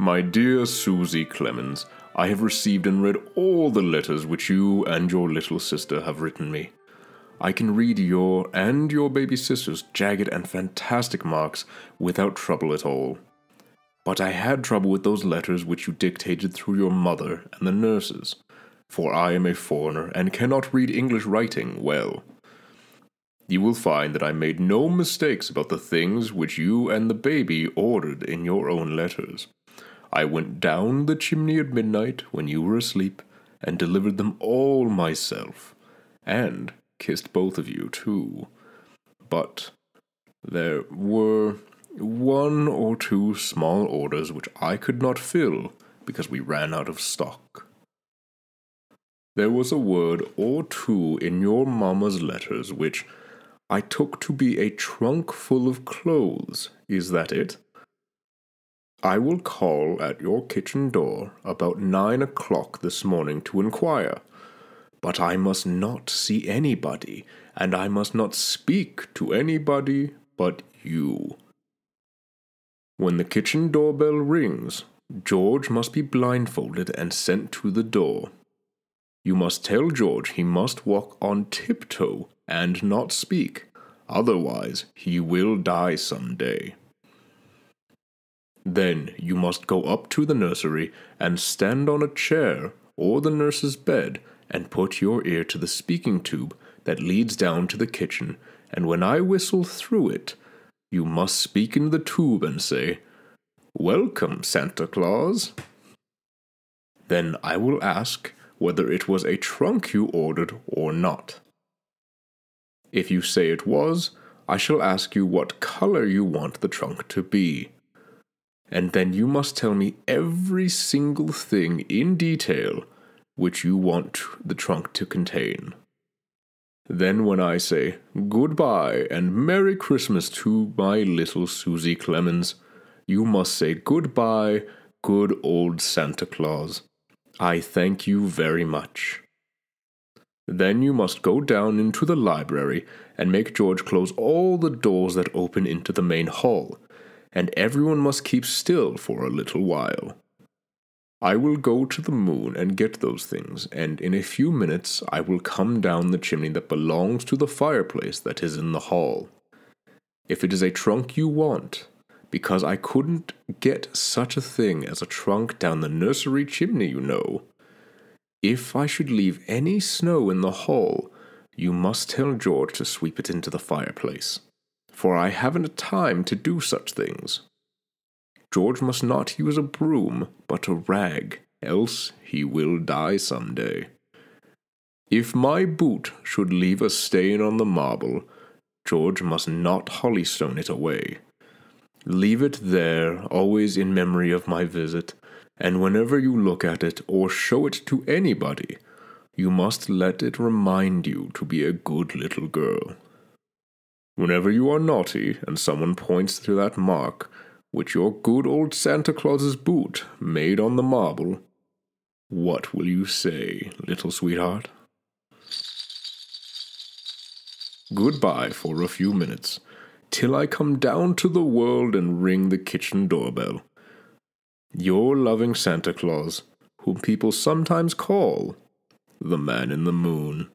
My dear Susy Clemens, I have received and read all the letters which you and your little sister have written me. I can read your and your baby sister's jagged and fantastic marks without trouble at all. But I had trouble with those letters which you dictated through your mother and the nurses, for I am a foreigner and cannot read English writing well. You will find that I made no mistakes about the things which you and the baby ordered in your own letters. I went down the chimney at midnight when you were asleep and delivered them all myself, and kissed both of you too. But there were one or two small orders which I could not fill because we ran out of stock. There was a word or two in your mamma's letters which I took to be a trunk full of clothes. Is that it? I will call at your kitchen door about nine o'clock this morning to inquire. But I must not see anybody, and I must not speak to anybody but you. When the kitchen doorbell rings, George must be blindfolded and sent to the door. You must tell George he must walk on tiptoe and not speak, otherwise, he will die some day. Then you must go up to the nursery and stand on a chair or the nurse's bed and put your ear to the speaking tube that leads down to the kitchen, and when I whistle through it, you must speak in the tube and say, Welcome, Santa Claus. Then I will ask whether it was a trunk you ordered or not. If you say it was, I shall ask you what color you want the trunk to be. And then you must tell me every single thing in detail which you want the trunk to contain. Then, when I say goodbye and Merry Christmas to my little Susy Clemens, you must say goodbye, good old Santa Claus. I thank you very much. Then you must go down into the library and make George close all the doors that open into the main hall, and everyone must keep still for a little while. I will go to the moon and get those things, and in a few minutes I will come down the chimney that belongs to the fireplace that is in the hall. If it is a trunk you want, because I couldn't get such a thing as a trunk down the nursery chimney, you know. If I should leave any snow in the hall, you must tell George to sweep it into the fireplace, for I haven't time to do such things. George must not use a broom, but a rag, else he will die some day. If my boot should leave a stain on the marble, George must not holystone it away. Leave it there, always in memory of my visit, and whenever you look at it or show it to anybody, you must let it remind you to be a good little girl. Whenever you are naughty and someone points to that mark, which your good old Santa Claus's boot made on the marble, what will you say, little sweetheart? Goodbye for a few minutes, till I come down to the world and ring the kitchen doorbell. Your loving Santa Claus, whom people sometimes call the Man in the Moon.